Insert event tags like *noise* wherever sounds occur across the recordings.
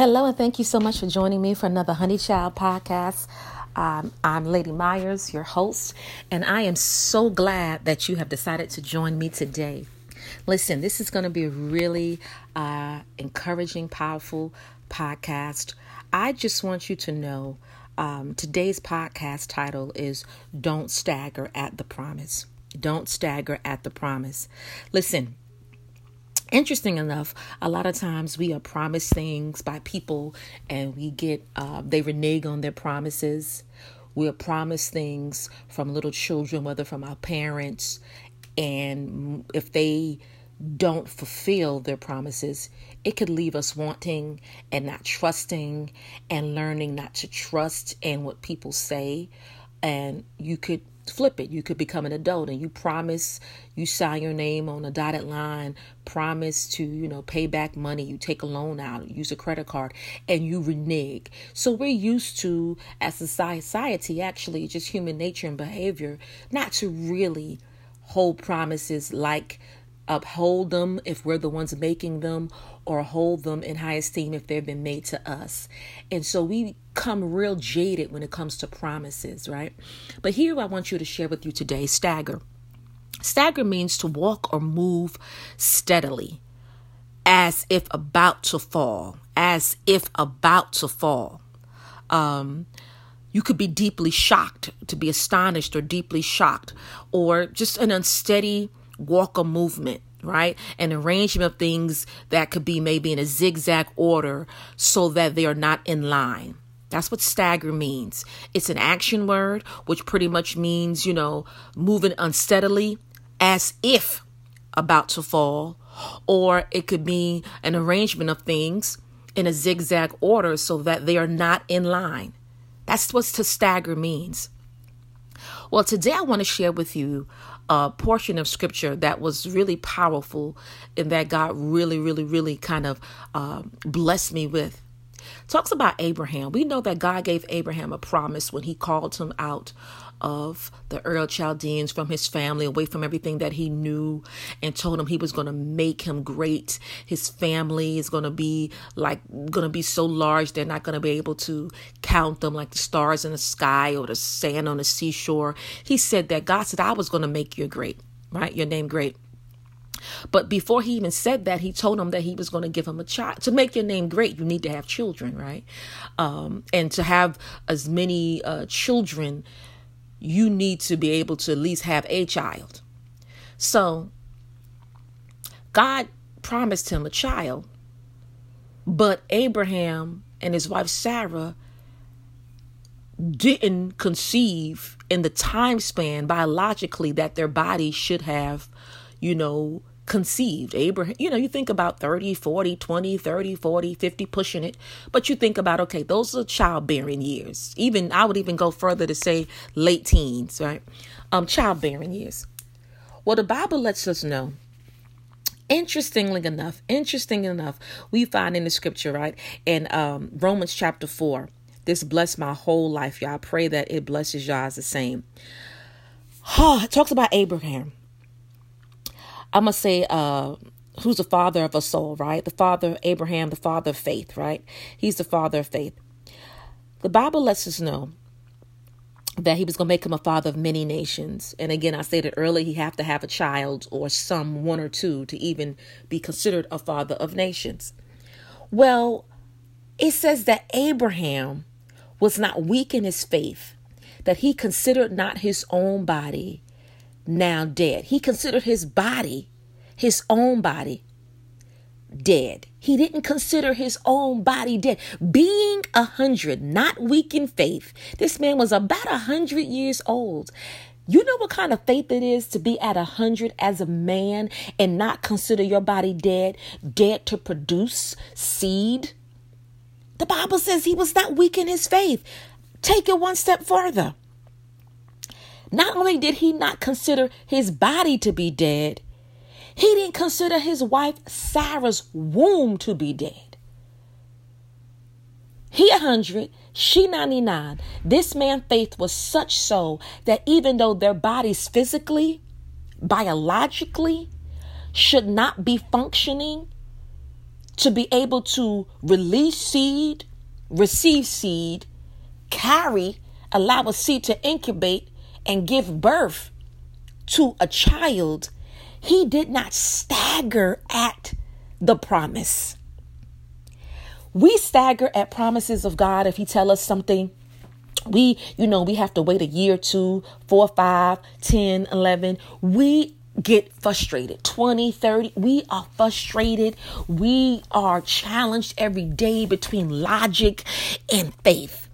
Hello, and thank you so much for joining me for another Honey Child podcast. Um, I'm Lady Myers, your host, and I am so glad that you have decided to join me today. Listen, this is going to be a really uh, encouraging, powerful podcast. I just want you to know um, today's podcast title is Don't Stagger at the Promise. Don't stagger at the promise. Listen, interesting enough a lot of times we are promised things by people and we get uh, they renege on their promises. We are promised things from little children whether from our parents and if they don't fulfill their promises it could leave us wanting and not trusting and learning not to trust in what people say. And you could flip it. You could become an adult and you promise, you sign your name on a dotted line, promise to, you know, pay back money, you take a loan out, use a credit card, and you renege. So we're used to, as a society, actually, just human nature and behavior, not to really hold promises like uphold them if we're the ones making them or hold them in high esteem if they've been made to us. And so we come real jaded when it comes to promises, right? But here I want you to share with you today stagger. Stagger means to walk or move steadily, as if about to fall, as if about to fall. Um, you could be deeply shocked, to be astonished or deeply shocked, or just an unsteady walk or movement right? An arrangement of things that could be maybe in a zigzag order so that they are not in line. That's what stagger means. It's an action word, which pretty much means, you know, moving unsteadily as if about to fall, or it could be an arrangement of things in a zigzag order so that they are not in line. That's what to stagger means. Well, today I want to share with you a portion of scripture that was really powerful and that God really, really, really kind of uh, blessed me with. Talks about Abraham. We know that God gave Abraham a promise when he called him out of the Ur Chaldeans from his family, away from everything that he knew, and told him he was going to make him great. His family is going to be like, going to be so large, they're not going to be able to count them like the stars in the sky or the sand on the seashore. He said that God said, I was going to make you great, right? Your name great. But before he even said that, he told him that he was going to give him a child. To make your name great, you need to have children, right? Um, and to have as many uh, children you need to be able to at least have a child. So God promised him a child, but Abraham and his wife Sarah didn't conceive in the time span biologically that their body should have, you know, conceived. Abraham, you know, you think about 30, 40, 20, 30, 40, 50, pushing it. But you think about, okay, those are childbearing years. Even, I would even go further to say late teens, right? Um, childbearing years. Well, the Bible lets us know interestingly enough interesting enough we find in the scripture right in um, romans chapter 4 this blessed my whole life y'all I pray that it blesses y'all as the same oh, *sighs* it talks about abraham I'm to say, uh, who's the father of a soul, right? The father Abraham, the father of faith, right? He's the father of faith. The Bible lets us know that he was going to make him a father of many nations. And again, I stated earlier, he have to have a child or some one or two to even be considered a father of nations. Well, it says that Abraham was not weak in his faith, that he considered not his own body now dead. He considered his body, his own body, dead. He didn't consider his own body dead. Being a hundred, not weak in faith, this man was about a hundred years old. You know what kind of faith it is to be at a hundred as a man and not consider your body dead, dead to produce seed? The Bible says he was not weak in his faith. Take it one step further. Not only did he not consider his body to be dead, he didn't consider his wife Sarah's womb to be dead. He 100, she 99. This man's faith was such so that even though their bodies physically, biologically, should not be functioning to be able to release seed, receive seed, carry, allow a seed to incubate and give birth to a child, he did not stagger at the promise. We stagger at promises of God if he tell us something. We you know we have to wait a year two four five ten eleven. We get frustrated. 20 30 we are frustrated. We are challenged every day between logic and faith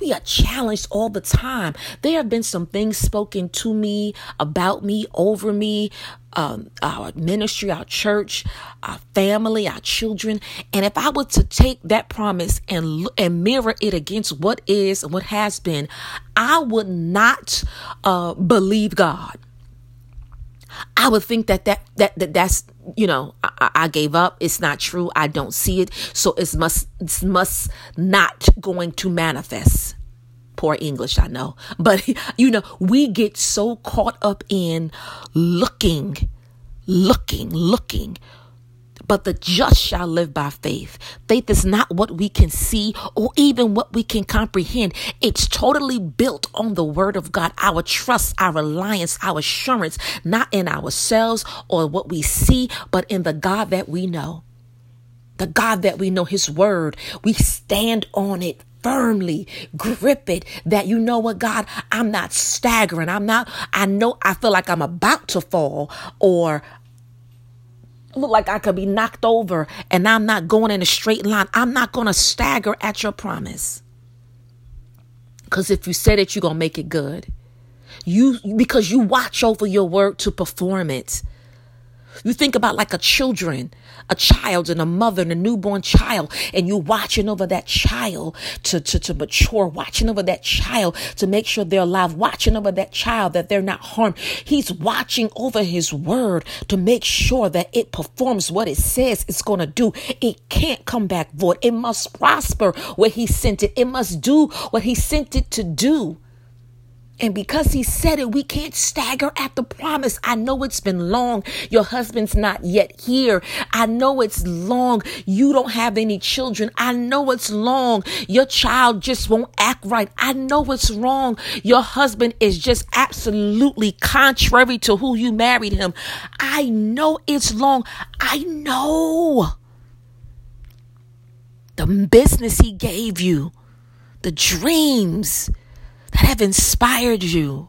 we are challenged all the time. There have been some things spoken to me, about me, over me, um, our ministry, our church, our family, our children. And if I were to take that promise and and mirror it against what is and what has been, I would not uh, believe God. I would think that that that, that that's you know I, I, gave up. It's not true. I don't see it. So it's must must not going to manifest. Poor English, I know, *laughs* but you know we get so caught up in looking, looking, looking but the just shall live by faith. Faith is not what we can see or even what we can comprehend. It's totally built on the word of God, our trust, our reliance, our assurance, not in ourselves or what we see, but in the God that we know. The God that we know, His word. We stand on it firmly grip it that you know what god i'm not staggering i'm not i know i feel like i'm about to fall or look like I could be knocked over and I'm not going in a straight line. I'm not going to stagger at your promise. Because if you said it, you're going to make it good. You because you watch over your word to perform it. You think about like a children, a child and a mother and a newborn child, and you watching over that child to, to, to mature, watching over that child to make sure they're alive, watching over that child that they're not harmed. He's watching over his word to make sure that it performs what it says it's going to do. It can't come back void. It must prosper where he sent it. It must do what he sent it to do. And because he said it, we can't stagger at the promise. I know it's been long. Your husband's not yet here. I know it's long. You don't have any children. I know it's long. Your child just won't act right. I know it's wrong. Your husband is just absolutely contrary to who you married him. I know it's long. I know the business he gave you, the dreams that have inspired you.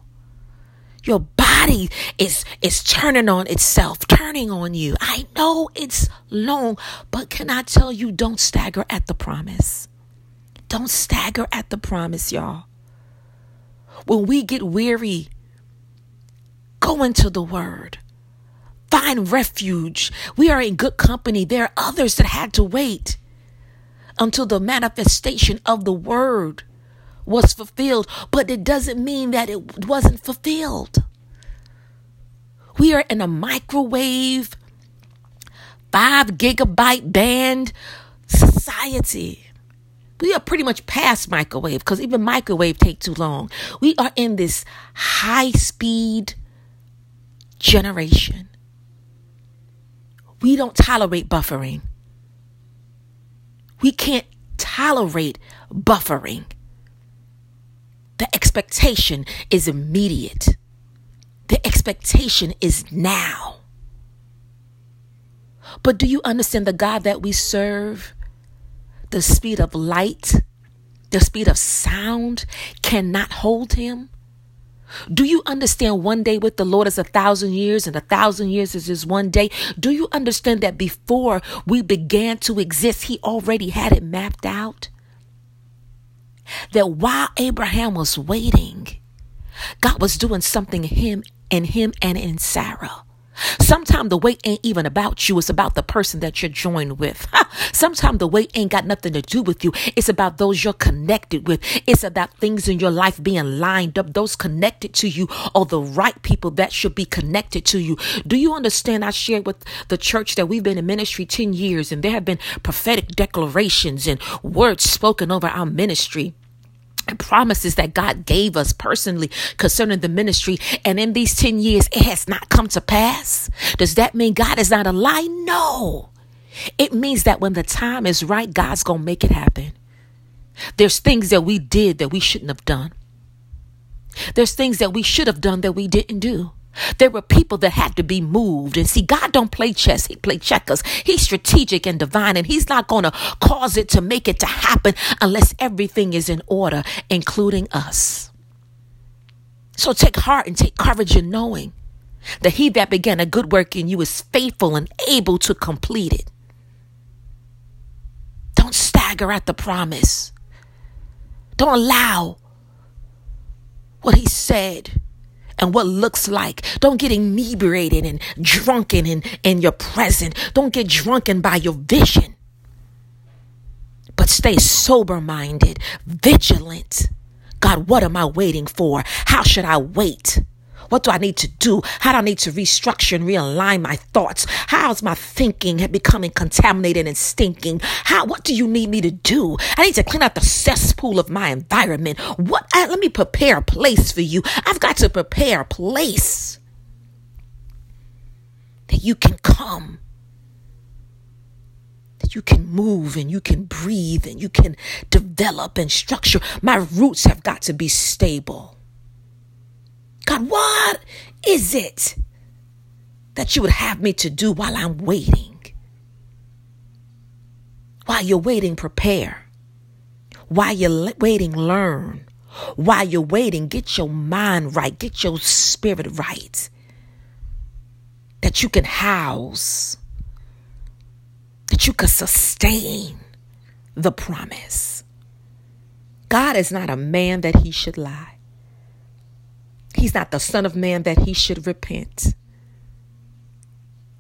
Your body is is turning on itself, turning on you. I know it's long, but can I tell you don't stagger at the promise. Don't stagger at the promise, y'all. When we get weary, go into the word. Find refuge. We are in good company. There are others that had to wait until the manifestation of the word was fulfilled, but it doesn't mean that it wasn't fulfilled. We are in a microwave, five gigabyte band society. We are pretty much past microwave because even microwave take too long. We are in this high speed generation. We don't tolerate buffering. We can't tolerate buffering. The expectation is immediate. The expectation is now. But do you understand the God that we serve? The speed of light, the speed of sound cannot hold him. Do you understand one day with the Lord is a thousand years and a thousand years is just one day? Do you understand that before we began to exist, He already had it mapped out? That while Abraham was waiting, God was doing something in him in him and in Sarah. Sometimes the weight ain't even about you. It's about the person that you're joined with. *laughs* Sometimes the weight ain't got nothing to do with you. It's about those you're connected with. It's about things in your life being lined up. Those connected to you are the right people that should be connected to you. Do you understand? I shared with the church that we've been in ministry 10 years and there have been prophetic declarations and words spoken over our ministry promises that God gave us personally concerning the ministry. And in these 10 years, it has not come to pass. Does that mean God is not a lie? No. It means that when the time is right, God's going to make it happen. There's things that we did that we shouldn't have done. There's things that we should have done that we didn't do. There were people that had to be moved. And see, God don't play chess. He play checkers. He's strategic and divine, and he's not going to cause it to make it to happen unless everything is in order, including us. So take heart and take courage in knowing that he that began a good work in you is faithful and able to complete it. Don't stagger at the promise. Don't allow what he said and what looks like. Don't get inebriated and drunken in, in your present. Don't get drunken by your vision. But stay sober minded, vigilant. God, what am I waiting for? How should I wait? What do I need to do? How do I need to restructure and realign my thoughts? How's my thinking becoming contaminated and stinking? How what do you need me to do? I need to clean out the cesspool of my environment. What I, let me prepare a place for you. I've got to prepare a place that you can come. That you can move and you can breathe and you can develop and structure. My roots have got to be stable. God, what is it that you would have me to do while I'm waiting? While you're waiting, prepare. While you're waiting, learn. While you're waiting, get your mind right, get your spirit right. That you can house, that you can sustain the promise. God is not a man that he should lie. He's not the Son of Man that he should repent.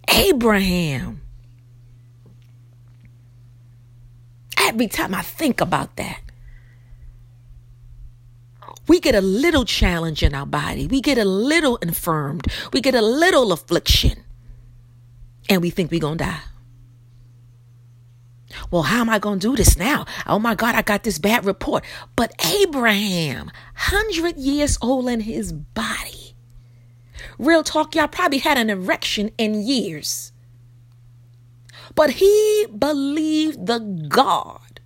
Abraham. Every time I think about that, we get a little challenge in our body. We get a little infirmed. We get a little affliction. And we think we're going to die. Well, how am I going to do this now? Oh my God, I got this bad report. But Abraham, 100 years old in his body. Real talk, y'all probably had an erection in years. But he believed the God.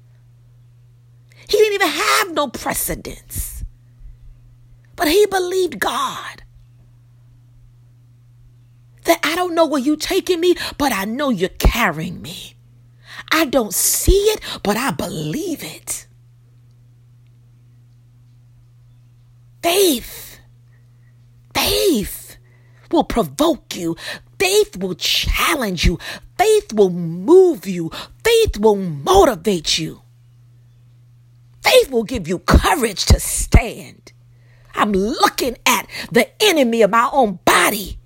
He didn't even have no precedence. But he believed God. That I don't know where you're taking me, but I know you're carrying me. I don't see it, but I believe it. Faith, faith will provoke you. Faith will challenge you. Faith will move you. Faith will motivate you. Faith will give you courage to stand. I'm looking at the enemy of my own body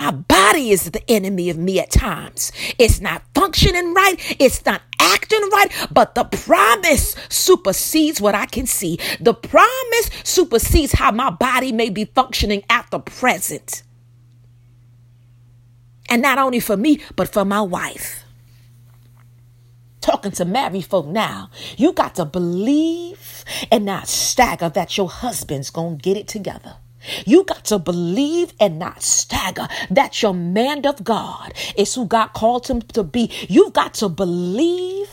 my body is the enemy of me at times. It's not functioning right. It's not acting right. But the promise supersedes what I can see. The promise supersedes how my body may be functioning at the present. And not only for me, but for my wife. Talking to married folk now, you got to believe and not stagger that your husband's to get it together. You got to believe and not stagger that your man of God is who God called him to be. You've got to believe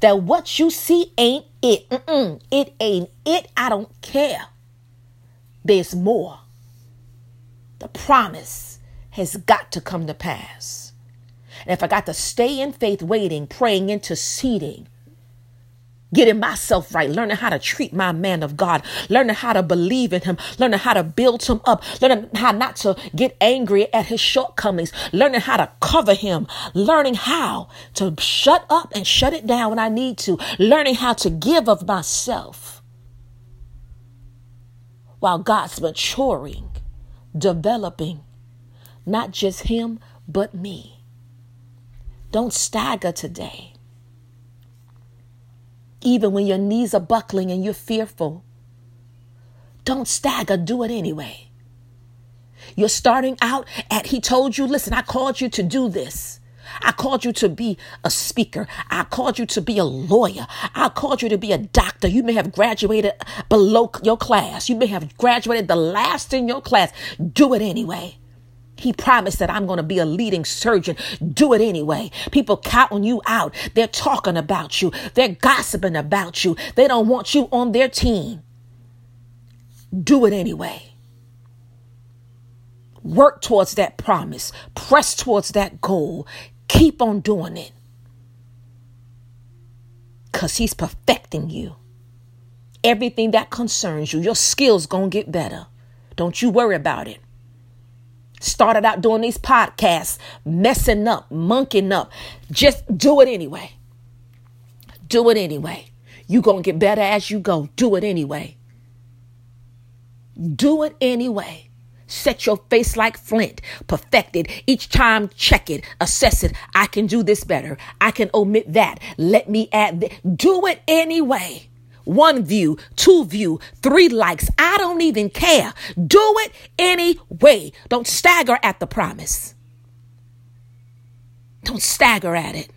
that what you see ain't it. Mm-mm. It ain't it. I don't care. There's more. The promise has got to come to pass. And if I got to stay in faith, waiting, praying, interceding, getting myself right, learning how to treat my man of God, learning how to believe in him, learning how to build him up, learning how not to get angry at his shortcomings, learning how to cover him, learning how to shut up and shut it down when I need to, learning how to give of myself while God's maturing, developing not just him, but me. Don't stagger today even when your knees are buckling and you're fearful. Don't stagger, do it anyway. You're starting out at, he told you, listen, I called you to do this. I called you to be a speaker. I called you to be a lawyer. I called you to be a doctor. You may have graduated below your class. You may have graduated the last in your class. Do it anyway. He promised that I'm going to be a leading surgeon. Do it anyway. People counting you out. They're talking about you. They're gossiping about you. They don't want you on their team. Do it anyway. Work towards that promise. Press towards that goal. Keep on doing it. Because he's perfecting you. Everything that concerns you, your skills going to get better. Don't you worry about it. Started out doing these podcasts, messing up, monkeying up. Just do it anyway. Do it anyway. You're going to get better as you go. Do it anyway. Do it anyway. Set your face like flint. Perfect it. Each time, check it. Assess it. I can do this better. I can omit that. Let me add this. Do it anyway one view, two view, three likes. I don't even care. Do it anyway. Don't stagger at the promise. Don't stagger at it.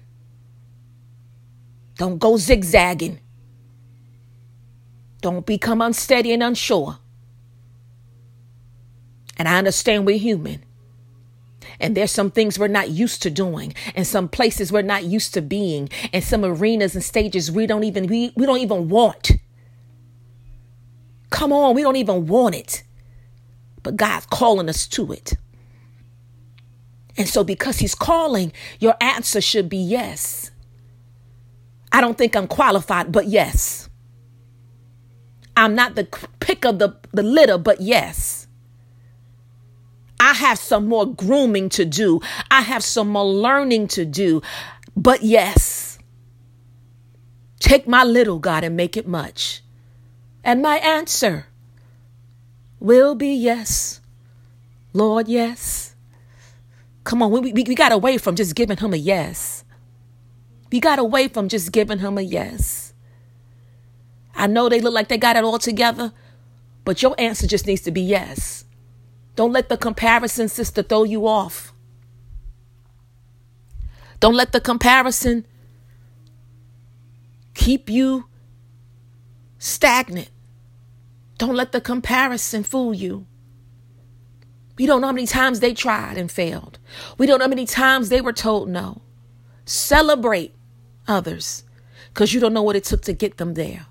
Don't go zigzagging. Don't become unsteady and unsure. And I understand we're human. And there's some things we're not used to doing, and some places we're not used to being, and some arenas and stages we don't even we, we don't even want. Come on, we don't even want it. But God's calling us to it. And so, because He's calling, your answer should be yes. I don't think I'm qualified, but yes. I'm not the pick of the, the litter, but yes. I have some more grooming to do. I have some more learning to do. But yes, take my little, God, and make it much. And my answer will be yes. Lord, yes. Come on, we, we, we got away from just giving him a yes. We got away from just giving him a yes. I know they look like they got it all together, but your answer just needs to be yes. Don't let the comparison, sister, throw you off. Don't let the comparison keep you stagnant. Don't let the comparison fool you. We don't know how many times they tried and failed. We don't know how many times they were told no. Celebrate others because you don't know what it took to get them there.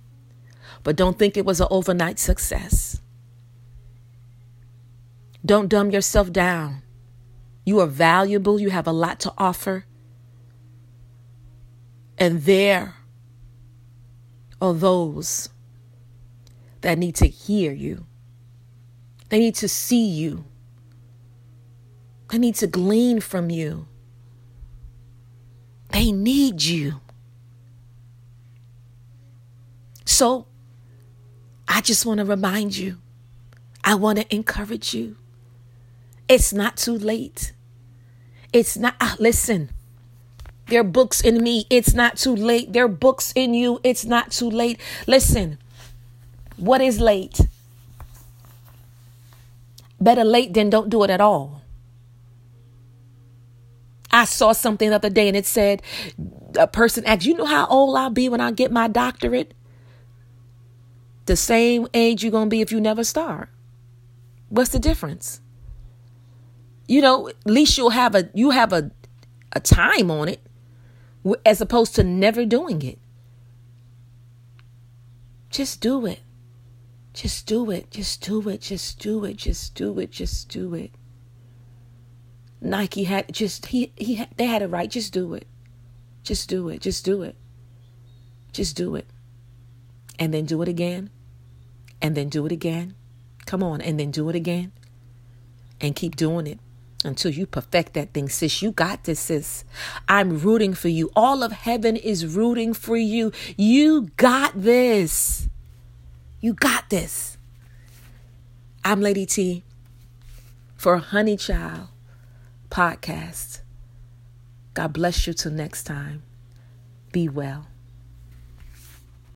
But don't think it was an overnight success. Don't dumb yourself down. You are valuable. You have a lot to offer. And there are those that need to hear you. They need to see you. They need to glean from you. They need you. So I just want to remind you, I want to encourage you. It's not too late. It's not, ah, listen, there are books in me. It's not too late. There are books in you. It's not too late. Listen, what is late? Better late than don't do it at all. I saw something the other day and it said, a person asked, You know how old I'll be when I get my doctorate? The same age you're going to be if you never start. What's the difference? You know, at least you'll have a you have a a time on it as opposed to never doing it. Just do it. Just do it. Just do it. Just do it. Just do it. Just do it. Nike had just he he they had it right. Just do it. Just do it. Just do it. Just do it. And then do it again. And then do it again. Come on, and then do it again. And keep doing it until you perfect that thing, sis. You got this, sis. I'm rooting for you. All of heaven is rooting for you. You got this. You got this. I'm Lady T for Honey Child podcast. God bless you till next time. Be well.